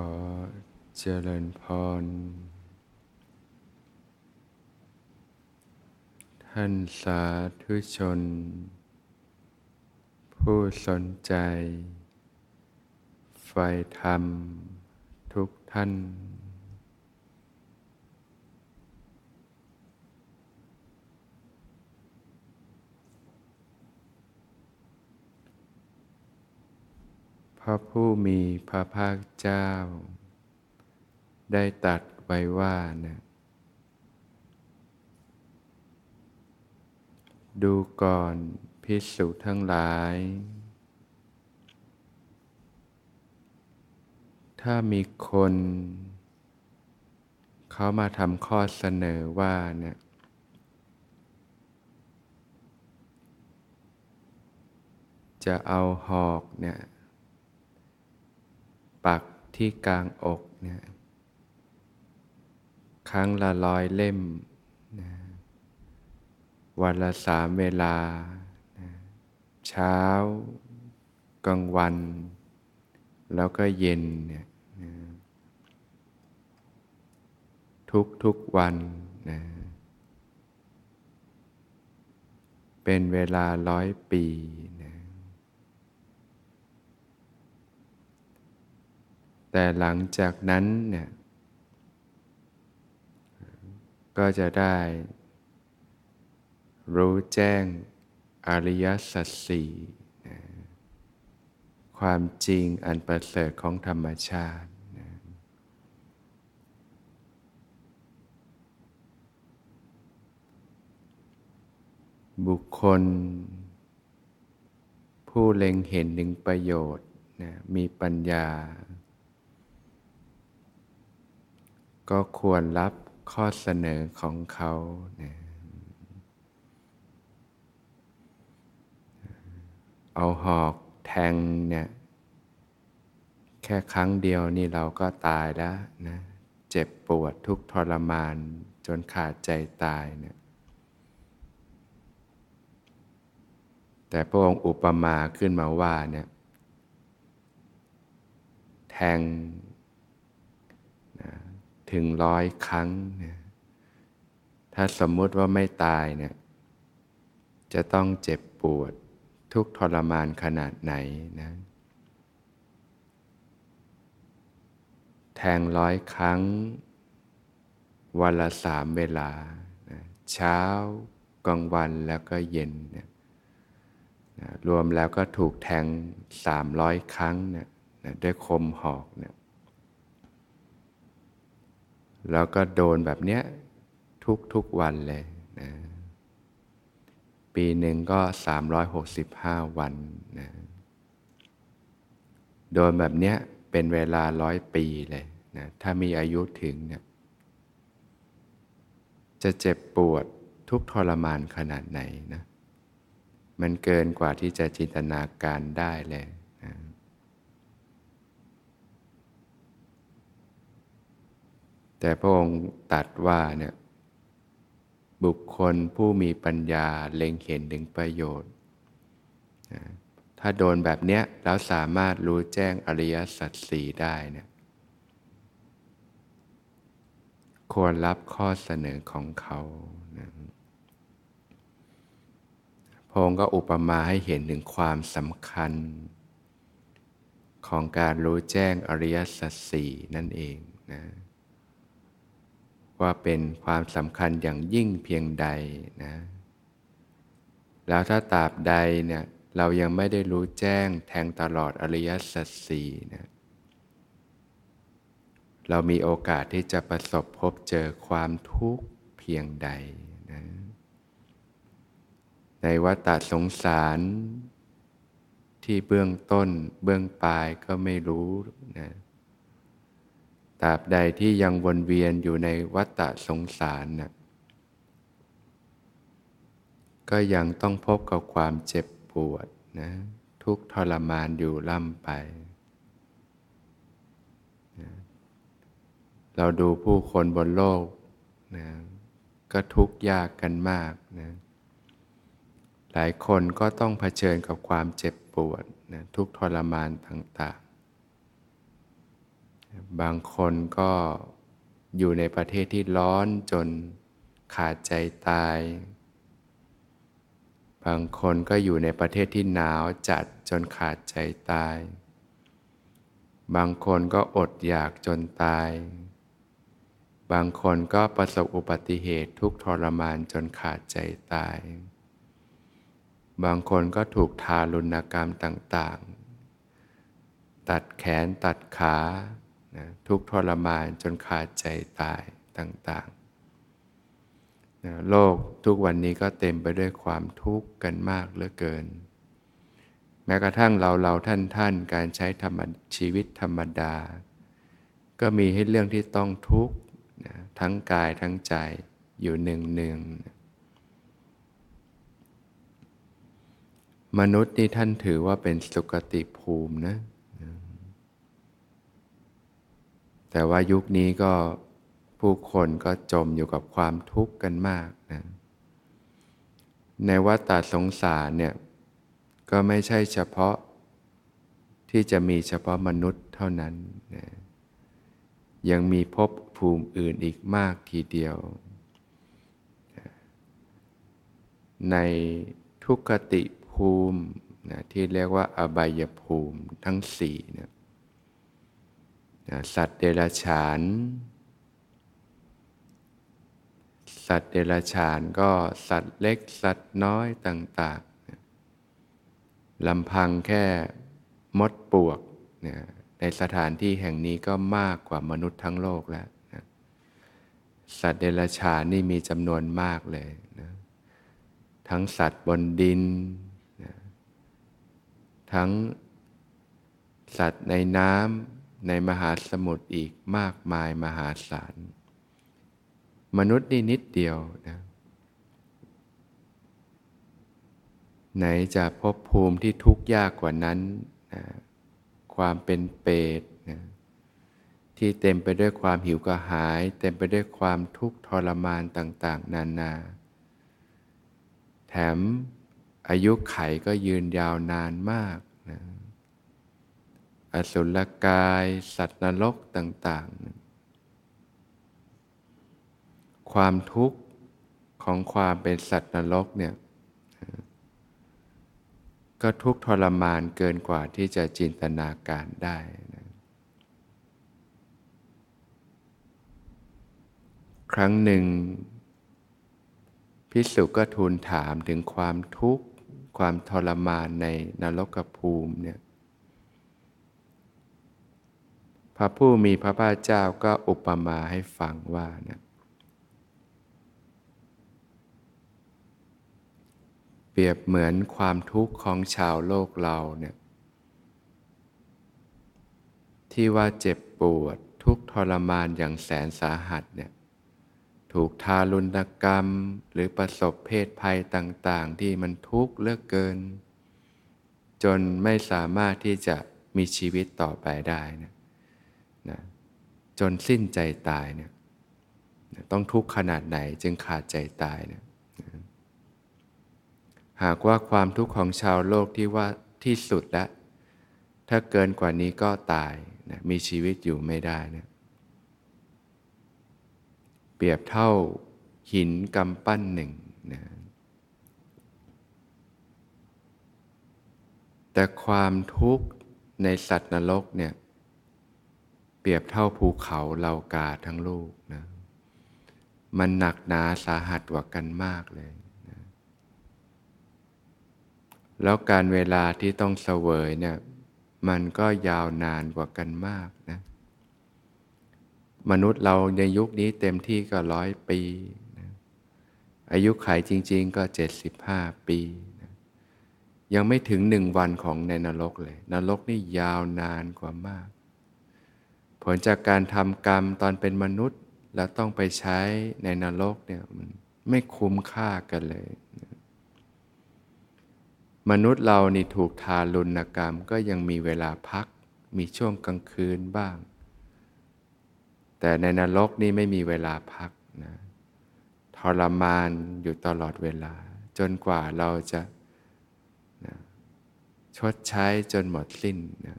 อเจริญพร ท่านสาธุชน ผู้สนใจไฟธรรมทุกท่าน พระผู้มีพระภาคเจ้า ได้ตัดไว้ว่านะดูก่อนพิสุทั้งหลาย ถ้ามีคน เขามาทำข้อเสนอว่าเนี่ยจะเอาหอกเนี่ย ปักที่กลางอกเนี่ยครั้งละร้อยเล่มนะวันละสามเวลานะเช้ากลางวัน แล้วก็เย็นเนี่ยนะทุกทุกวันนะเป็นเวลาร้อยปีนะ แต่หลังจากนั้นเนี่ยก็จะได้รู้แจ้งอริยสัจสี่ความจริงอันประเสริฐของธรรมชาติ บุคคล ผู้เล็งเห็นถึงประโยชน์นะมีปัญญา ก็ควรรับข้อเสนอของเขานะเอาหอกแทงเนี่ย แค่ครั้งเดียวนี่เราก็ตายแล้วนะ เจ็บปวดทุกทรมานจนขาดใจตายเนี่ย แต่พระองค์อุปมาขึ้นมาว่าเนี่ย แทง ถึงร้อยครั้งถ้าสมมุติว่าไม่ตายเนี่ยจะต้องเจ็บปวดทุกทรมานขนาดไหนนะแทงร้อยครั้ง วันละสามเวลานะเช้ากลางวันแล้วก็เย็นนะนะรวมแล้วก็ถูกแทงสามร้อยครั้งเนะนะด้วยคมหอกเนะ แล้วก็โดนแบบเนี้ยทุกๆวันเลยนะปีหนึ่งก็ 365 วันนะโดนแบบเนี้ยเป็นเวลาร้อยปีเลยนะถ้ามีอายุถึงเนี่ยจะเจ็บปวดทุกทรมานขนาดไหนนะมันเกินกว่าที่จะจินตนาการได้เลยนะ แต่พระองค์ตัดว่าเนี่ยบุคคลผู้มีปัญญาเล็งเห็นถึงประโยชน์ ถ้าโดนแบบเนี้ยแล้วสามารถรู้แจ้งอริยสัจสี่ได้เนี่ยควรรับข้อเสนอของเขานะพงก็อุปมาให้เห็นถึงความสำคัญ ของการรู้แจ้งอริยสัจสี่นั่นเองนะ ว่าเป็นความสำคัญอย่างยิ่งเพียงใดนะ แล้วถ้าตราบใดเนี่ยเรายังไม่ได้รู้แจ้งแทงตลอดอริยสัจสี่นะเรามีโอกาสที่จะประสบพบเจอความทุกข์เพียงใดนะในวัฏสงสาร ที่เบื้องต้นเบื้องปลายก็ไม่รู้นะ ตราบใดที่ยังวนเวียนอยู่ในวัฏสงสารนะก็ยังต้องพบกับความเจ็บปวดนะทุกทรมานอยู่ล่ำไปนะเราดูผู้คนบนโลกนะก็ทุกข์ยากกันมากนะหลายคนก็ต้องเผชิญกับความเจ็บปวดนะทุกทรมานต่างๆ บางคนก็อยู่ในประเทศที่ร้อนจนขาดใจตาย บางคนก็อยู่ในประเทศที่หนาวจัดจนขาดใจตาย บางคนก็อดอยากจนตาย บางคนก็ประสบอุบัติเหตุทุกทรมานจนขาดใจตาย บางคนก็ถูกทารุณกรรมต่าง ๆ ตัดแขนตัดขา นะทุกทรมานจนขาดใจตายต่างๆนะโลกทุกวันนี้ก็เต็มไปด้วยความทุกข์กันมากเหลือเกิน แม้กระทั่งเราเราท่านท่านการใช้ธรรมชีวิตธรรมดา ก็มีให้เรื่องที่ต้องทุกข์นะทั้งกายทั้งใจอยู่หนึ่งหนึ่งมนุษย์นี่ท่านถือว่าเป็นสุกติภูมินะ แต่ว่ายุคนี้ก็ผู้คนก็จมอยู่กับความทุกข์กันมากนะในวัฏฏสงสารเนี่ยก็ไม่ใช่เฉพาะที่จะมีเฉพาะมนุษย์เท่านั้นนะยังมีภพภูมิอื่นอีกมากทีเดียว ในทุกขติภูมินะที่เรียกว่าอบายภูมิทั้งสี่เนี่ย สัตว์เดรัจฉาน สัตว์เดรัจฉานก็สัตว์เล็กสัตว์น้อยต่างๆลำพังแค่มดปวกในสถานที่แห่งนี้ก็มากกว่ามนุษย์ทั้งโลกแล้วนะสัตว์เดรัจฉานนี่มีจำนวนมากเลยนะทั้งสัตว์บนดินนะทั้งสัตว์ในน้ำ ในมหาสมุทรอีกมากมายมหาศาล มนุษย์นี่นิดเดียวนะไหนจะพบภูมิที่ทุกข์ยากกว่านั้นนะความเป็นเปรตนะที่เต็มไปด้วยความหิวกระหาย เต็มไปด้วยความทุกข์ทรมานต่าง ๆ นานา แถมอายุไขก็ยืนยาวนานมากนะ อสุรกาย สัตว์นรกต่าง ๆ ความทุกข์ของความเป็นสัตว์นรกเนี่ยก็ทุกทรมานเกินกว่าที่จะจินตนาการได้นะครั้งหนึ่ง พิสุก็ทูลถามถึงความทุกข์ ความทรมานในนรกภูมิเนี่ย พระผู้มีพระภาคเจ้าก็อุปมาให้ฟังว่าเนี่ยเปรียบเหมือนความทุกข์ของชาวโลกเราเนี่ยที่ว่าเจ็บปวดทุกทรมานอย่างแสนสาหัสเนี่ยถูกทารุณกรรมหรือประสบเพศภัยต่าง ๆ ที่มันทุกข์เลือกเกิน จนไม่สามารถที่จะมีชีวิตต่อไปได้นะ นะจนสิ้นใจตายเนี่ยต้องทุกข์ขนาดไหนจึงขาดใจตายเนี่ยหากว่าความทุกข์ของชาวโลกที่ว่าที่สุดแล้ว ถ้าเกินกว่านี้ก็ตายนะมีชีวิตอยู่ไม่ได้เนี่ยเปรียบเท่าหินกำปั้นหนึ่งนะแต่ความทุกข์ในสัตว์นรกเนี่ย เปรียบเท่าภูเขาเหล่ากาทั้งลูกนะมันหนักหนาสาหัสกว่ากันมากเลยนะแล้วการเวลาที่ต้องเสวยเนี่ยมันก็ยาวนานกว่ากันมากนะ มนุษย์เราในยุคนี้เต็มที่ก็ร้อยปีนะอายุขัยจริง ๆ ก็เจ็ดสิบห้าปีนะยังไม่ถึงหนึ่งวันของในนรกเลย นรกนี่ยาวนานกว่ามาก ผลจากการทำกรรมตอนเป็นมนุษย์ แล้วต้องไปใช้ในนรกเนี่ยมันไม่คุ้มค่ากันเลย มนุษย์เรานี่ถูกทารุณกรรมก็ยังมีเวลาพัก มีช่วงกลางคืนบ้าง แต่ในนรกนี่ไม่มีเวลาพักนะทรมานอยู่ตลอดเวลา จนกว่าเราจะนะชดใช้จนหมดสิ้นนะ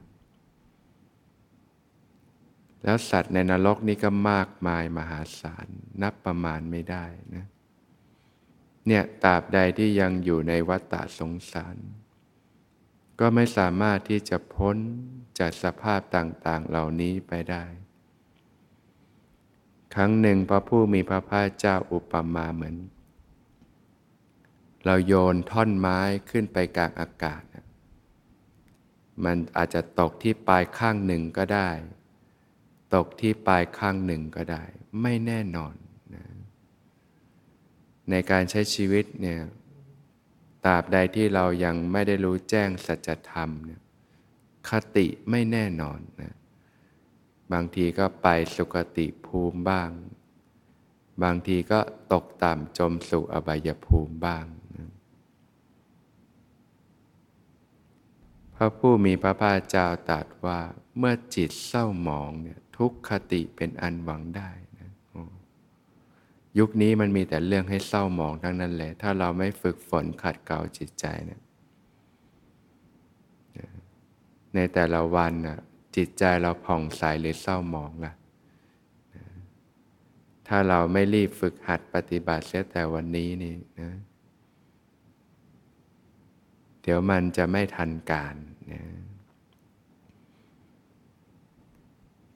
แล้วสัตว์ในนรกนี่ก็มากมายมหาศาล นับประมาณไม่ได้นะเนี่ยตราบใดที่ยังอยู่ในวัฏฏะสงสาร ก็ไม่สามารถที่จะพ้นจากสภาพต่างๆเหล่านี้ไปได้ ครั้งหนึ่งพระผู้มีพระภาคเจ้าอุปมาเหมือน เราโยนท่อนไม้ขึ้นไปกลางอากาศ มันอาจจะตกที่ปลายข้างหนึ่งก็ได้ ตกที่ปลายข้างหนึ่งก็ได้ ไม่แน่นอนนะในการใช้ชีวิตเนี่ยตราบใดที่เรายังไม่ได้รู้แจ้งสัจธรรมเนี่ยคติไม่แน่นอนนะบางทีก็ไปสุคติภูมิบ้าง บางทีก็ตกต่ำจมสู่อบายภูมิบ้างนะพระผู้มีพระภาคเจ้าตรัสว่าเมื่อจิตเศร้าหมองเนี่ย ทุกขติเป็นอันหวังได้นะยุคนี้มันมีแต่เรื่องให้เศร้าหมองทั้งนั้นแหละ ถ้าเราไม่ฝึกฝนขัดเกลาจิตใจเนี่ยในแต่ละวันน่ะจิตใจเราผ่องใสหรือเศร้าหมองล่ะ ถ้าเราไม่รีบฝึกหัดปฏิบัติเสียแต่วันนี้นี่นะ เดี๋ยวมันจะไม่ทันการนะ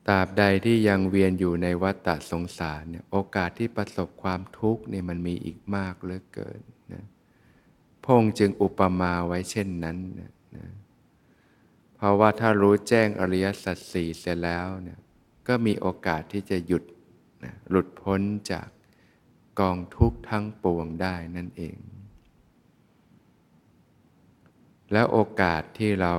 ตราบใดที่ยังเวียนอยู่ในวัฏฏะสงสารเนี่ยโอกาสที่ประสบความทุกข์เนี่ยมันมีอีกมากเหลือเกินนะพงจึงอุปมาไว้เช่นนั้นนะนะเพราะว่าถ้ารู้แจ้งอริยสัจสี่เสร็จแล้วเนี่ยก็มีโอกาสที่จะหยุดนะหลุดพ้นจากกองทุกข์ทั้งปวงได้นั่นเอง แล้วโอกาสที่เรา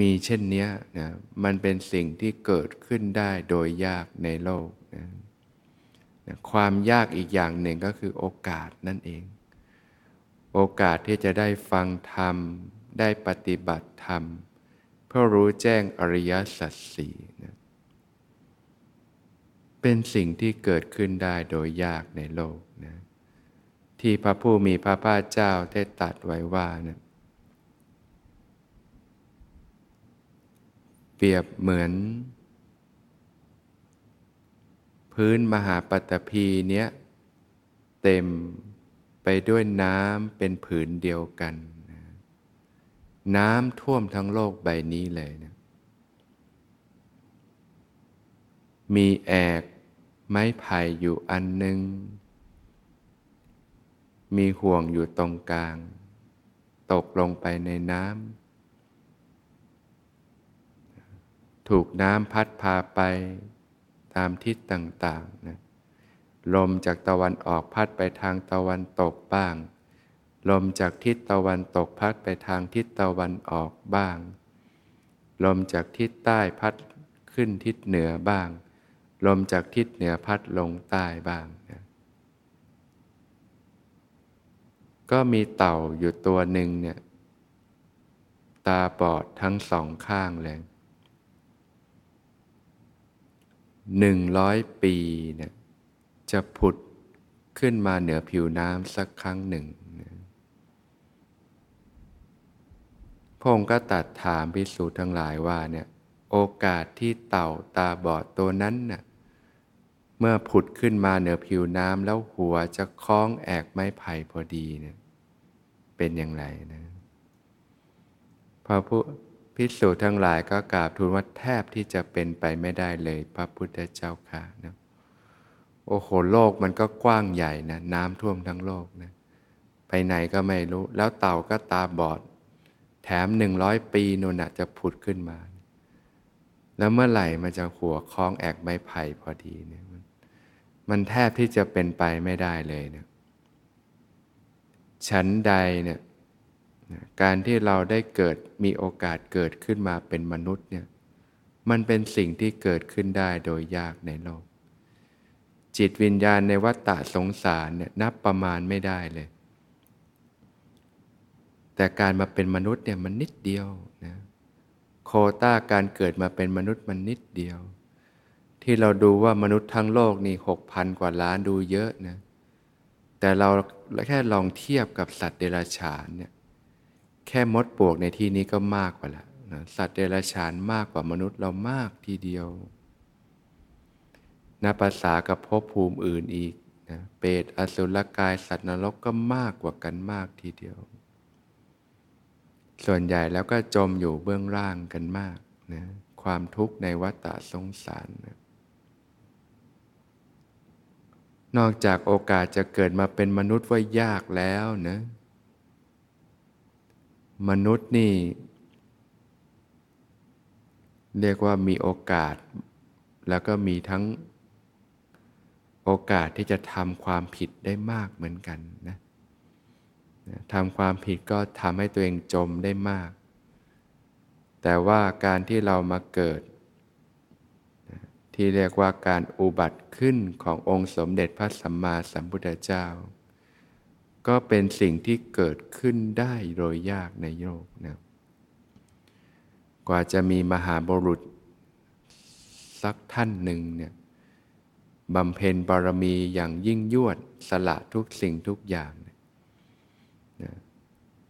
มีเช่นนี้นะมันเป็นสิ่งที่เกิดขึ้นได้โดยยากในโลกนะนะความยากอีกอย่างหนึ่งก็คือโอกาสนั่นเอง โอกาสที่จะได้ฟังธรรม ได้ปฏิบัติธรรม เพื่อรู้แจ้งอริยสัจสี่นะเป็นสิ่งที่เกิดขึ้นได้โดยยากในโลกนะที่พระผู้มีพระภาคเจ้าได้ตรัสไว้ว่านะเป รียบเหมือน พื้นมหาปัตภีเนี้ยเต็มไปด้วยน้ำเป็นผืนเดียวกันนะน้ำท่วมทั้งโลกใบนี้เลยนะมีแอกไม้ไผ่อยู่อันหนึ่ง มีห่วงอยู่ตรงกลาง ตกลงไปในน้ำ ถูกน้ำพัดพาไปตามทิศต่างๆนะลมจากตะวันออกพัดไปทางตะวันตกบ้าง ลมจากทิศตะวันตกพัดไปทางทิศตะวันออกบ้าง ลมจากทิศใต้พัดขึ้นทิศเหนือบ้าง ลมจากทิศเหนือพัดลงใต้บ้างนะก็มีเต่าอยู่ตัวหนึ่งเนี่ยตาบอดทั้งสองข้างเลย หนึ่งร้อยปีเนี่ยจะผุดขึ้นมาเหนือผิวน้ำสักครั้งหนึ่งพงก็ตัดถามพิสูจน์ทั้งหลายว่าเนี่ยโอกาสที่เต่าตาบอดตัวนั้นน่ะเมื่อผุดขึ้นมาเหนือผิวน้ำแล้วหัวจะคล้องแอกไม้ไผ่พอดีเนี่ยเป็นอย่างไรนะพระผู้ พิสูจน์ทั้งหลายก็กราบทูลว่าแทบที่จะเป็นไปไม่ได้เลยพระพุทธเจ้าค่ะนะโอ้โหโลกมันก็กว้างใหญ่นะน้ำท่วมทั้งโลกนะไปไหนก็ไม่รู้ แล้วเต่าก็ตาบอด แถมหนึ่งร้อยปีนู่นจะผุดขึ้นมา แล้วเมื่อไหร่มันจะหัวคล้องแอกไม้ไผ่พอดีเนี่ยมันแทบที่จะเป็นไปไม่ได้เลยเนะชั้นใดเนี่ย การที่เราได้เกิดมีโอกาสเกิดขึ้นมาเป็นมนุษย์เนี่ยมันเป็นสิ่งที่เกิดขึ้นได้โดยยากในโลก จิตวิญญาณในวัฏฏะสงสารเนี่ยนับประมาณไม่ได้เลย แต่การมาเป็นมนุษย์เนี่ยมันนิดเดียวนะโคต้าการเกิดมาเป็นมนุษย์มันนิดเดียว ที่เราดูว่ามนุษย์ทั้งโลกนี่หกพันกว่าล้านดูเยอะนะแต่เราแค่ลองเทียบกับสัตว์เดรัจฉานเนี่ย แค่มดปวกในที่นี้ก็มากกว่าละนะสัตว์เดรัจฉานมากกว่ามนุษย์เรามากทีเดียวนับภาษากับภพภูมิอื่นอีกนะเปรตอสุรกายสัตว์นรกก็มากกว่ากันมากทีเดียว ส่วนใหญ่แล้วก็จมอยู่เบื้องล่างกันมากนะความทุกข์ในวัฏฏะสงสารนะนอกจากโอกาสจะเกิดมาเป็นมนุษย์ว่ายากแล้วนะ มนุษย์นี่ เรียกว่ามีโอกาส แล้วก็มีทั้งโอกาสที่จะทำความผิดได้มากเหมือนกันนะทำความผิดก็ทำให้ตัวเองจมได้มาก แต่ว่าการที่เรามาเกิด ที่เรียกว่าการอุบัติขึ้นขององค์สมเด็จพระสัมมาสัมพุทธเจ้า ก็เป็นสิ่งที่เกิดขึ้นได้โดยยากในโลกนะกว่าจะมีมหาบุรุษสักท่านหนึ่งเนี่ยบำเพ็ญบารมีอย่างยิ่งยวดสละทุกสิ่งทุกอย่างนะ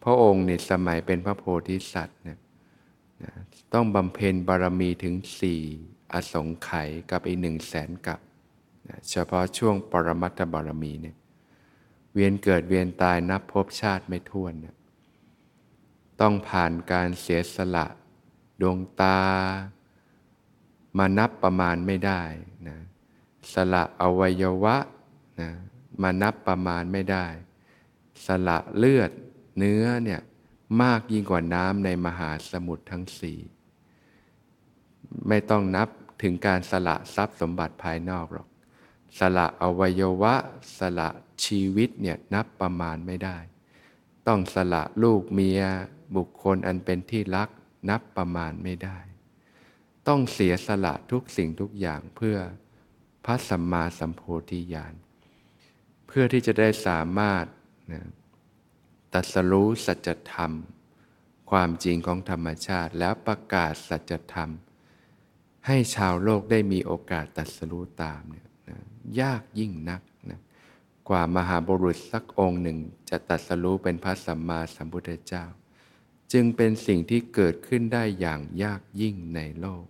พระองค์ในสมัยเป็นพระโพธิสัตว์เนี่ยนะต้องบำเพ็ญบารมีถึงสี่อสงไขยกับอีกหนึ่งแสนกับนะเฉพาะช่วงปรมัตถบารมีเนี่ย เวียนเกิดเวียนตายนับพบชาติไม่ท้วนเนี่ยต้องผ่านการเสียสละ ดวงตา มานับประมาณไม่ได้นะสละอวัยวะนะมานับประมาณไม่ได้ สละเลือดเนื้อเนี่ยมากยิ่งกว่าน้ำในมหาสมุทรทั้งสี่ไม่ต้องนับถึงการสละทรัพย์สมบัติภายนอกหรอก สละอวัยวะ สละชีวิตเนี่ยนับประมาณไม่ได้ ต้องสละลูกเมีย บุคคลอันเป็นที่รักนับประมาณไม่ได้ ต้องเสียสละทุกสิ่งทุกอย่างเพื่อพระสัมมาสัมโพธิญาณเพื่อที่จะได้สามารถนะตัสรู้สัจธรรม ความจริงของธรรมชาติแล้วประกาศสัจธรรม ให้ชาวโลกได้มีโอกาสตัสรู้ตามเนี่ย นะยากยิ่งนักนะกว่ามหาบุรุษสักองค์หนึ่งจะตัดสรู้เป็นพระสัมมาสัมพุทธเจ้า จึงเป็นสิ่งที่เกิดขึ้นได้อย่างยากยิ่งในโลก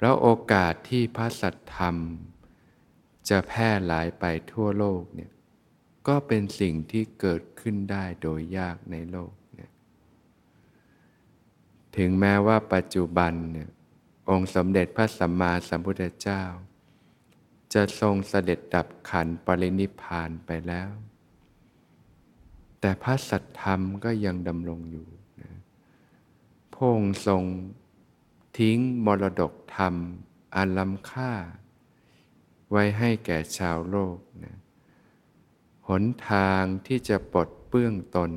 แล้วโอกาสที่พระสัทธรรม จะแพร่หลายไปทั่วโลกเนี่ยก็เป็นสิ่งที่เกิดขึ้นได้โดยยากในโลกเนี่ยถึงแม้ว่าปัจจุบันเนี่ยองค์สมเด็จพระสัมมาสัมพุทธเจ้า จะทรงเสด็จดับขันปรินิพานไปแล้ว แต่พระสัทธรรมก็ยังดำรงอยู่นะพงทรงทิ้งมรดกธรรมอันล้ำค่า ไว้ให้แก่ชาวโลกนะหนทางที่จะปลดเปื้องตน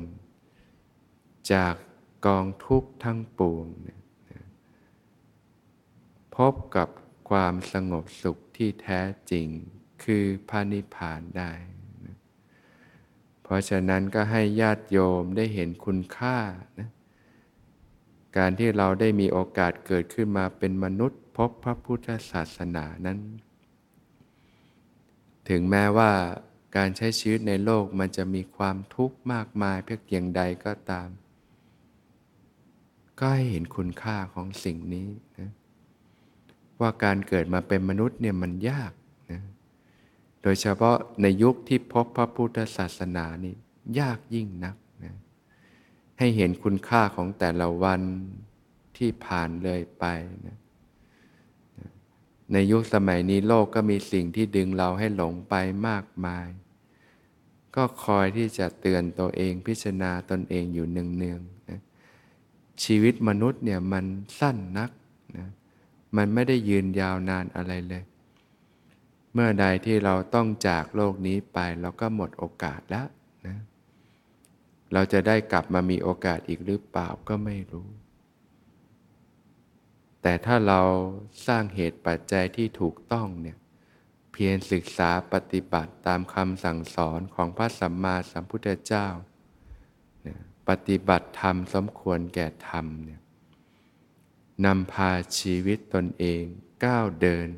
จากกองทุกข์ทั้งปวงนะพบกับ ความสงบสุขที่แท้จริงคือพระนิพพานได้ เพราะฉะนั้นก็ให้ญาติโยมได้เห็นคุณค่านะการที่เราได้มีโอกาสเกิดขึ้นมาเป็นมนุษย์ พบพระพุทธศาสนานั้น ถึงแม้ว่าการใช้ชีวิตในโลกมันจะมีความทุกข์มากมายเพียงอย่างใดก็ตาม ก็ให้เห็นคุณค่าของสิ่งนี้นะ ว่าการเกิดมาเป็นมนุษย์เนี่ยมันยากนะโดยเฉพาะในยุคที่พบพระพุทธศาสนานี่ยากยิ่งนักให้เห็นคุณค่าของแต่ละวันที่ผ่านเลยไปนะในยุคสมัยนี้โลกก็มีสิ่งที่ดึงเราให้หลงไปมากมาย ก็คอยที่จะเตือนตัวเองพิจารณาตนเองอยู่เนืองๆนะชีวิตมนุษย์เนี่ยมันสั้นนักนะ มันไม่ได้ยืนยาวนานอะไรเลย เมื่อใดที่เราต้องจากโลกนี้ไปเราก็หมดโอกาสแล้วนะเราจะได้กลับมามีโอกาสอีกหรือเปล่าก็ไม่รู้ แต่ถ้าเราสร้างเหตุปัจจัยที่ถูกต้องเนี่ยเพียรศึกษาปฏิบัติตามคำสั่งสอนของพระสัมมาสัมพุทธเจ้า ปฏิบัติธรรมสมควรแก่ธรรมเนี่ย นำพาชีวิตตนเองก้าวเดิน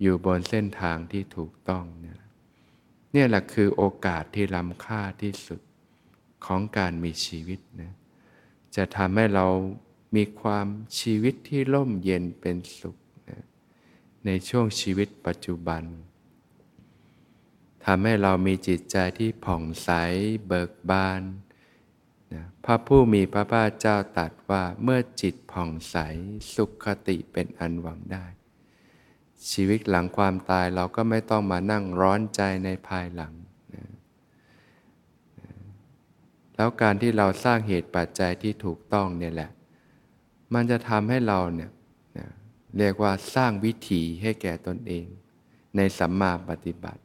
อยู่บนเส้นทางที่ถูกต้องเนี่ยนี่แหละคือโอกาสที่ล้ำค่าที่สุดของการมีชีวิตนะจะทำให้เรามีความชีวิตที่ร่มเย็นเป็นสุขนะในช่วงชีวิตปัจจุบันทำให้เรามีจิตใจที่ผ่องใสเบิกบาน นะพระผู้มีพระภาคเจ้าตรัสว่าเมื่อจิตผ่องใสสุขคติเป็นอันหวังได้ ชีวิตหลังความตายเราก็ไม่ต้องมานั่งร้อนใจในภายหลังนะแล้วการที่เราสร้างเหตุปัจจัยที่ถูกต้องเนี่ยแหละ มันจะทำให้เราเนี่ยนะเรียกว่าสร้างวิถีให้แก่ตนเอง ในสัมมาปฏิบัติ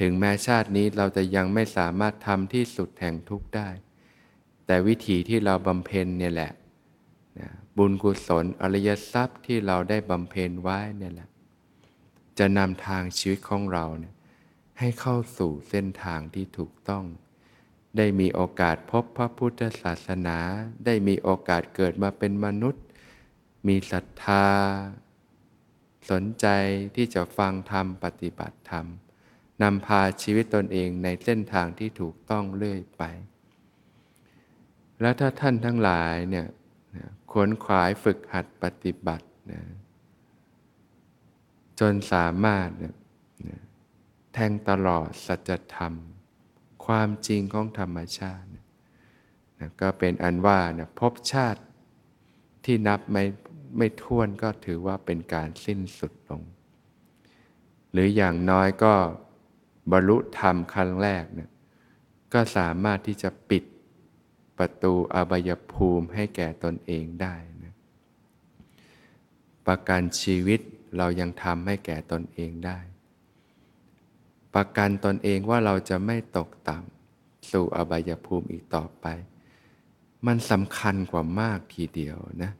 ถึงแม้ชาตินี้เราจะยังไม่สามารถทำที่สุดแห่งทุกได้ แต่วิถีที่เราบำเพ็ญเนี่ยแหละบุญกุศลอริยทรัพย์ที่เราได้บำเพ็ญไว้เนี่ยแหละ จะนำทางชีวิตของเราเนี่ยให้เข้าสู่เส้นทางที่ถูกต้อง ได้มีโอกาสพบพระพุทธศาสนา ได้มีโอกาสเกิดมาเป็นมนุษย์ มีศรัทธา สนใจที่จะฟังธรรมปฏิบัติธรรมนำพาชีวิตตนเองในเส้นทางที่ถูกต้องเรื่อยไป แล้วถ้าท่านทั้งหลายเนี่ยขวนขวายฝึกหัดปฏิบัตินะจนสามารถนะแทงตลอดสัจธรรม ความจริงของธรรมชาตินะก็เป็นอันว่านะพบชาติที่นับไม่ไม่ท้วนก็ถือว่าเป็นการสิ้นสุดลง หรืออย่างน้อยก็บรรลุธรรมครั้งแรกนี่ยก็สามารถที่จะปิด ประตูอบายภูมิให้แก่ตนเองได้นะประกันชีวิตเรายังทำให้แก่ตนเองได้ ประกันตนเองว่าเราจะไม่ตกต่ำสู่อบายภูมิอีกต่อไป มันสำคัญกว่ามากทีเดียวนะ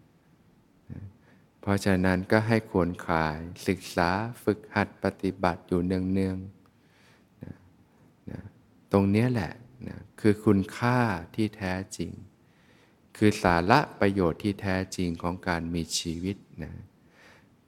เพราะฉะนั้นก็ให้ควรขายศึกษาฝึกหัดปฏิบัติอยู่เนืองๆนะตรงนี้แหละ นะคือคุณค่าที่แท้จริง คือสาระประโยชน์ที่แท้จริงของการมีชีวิตนะ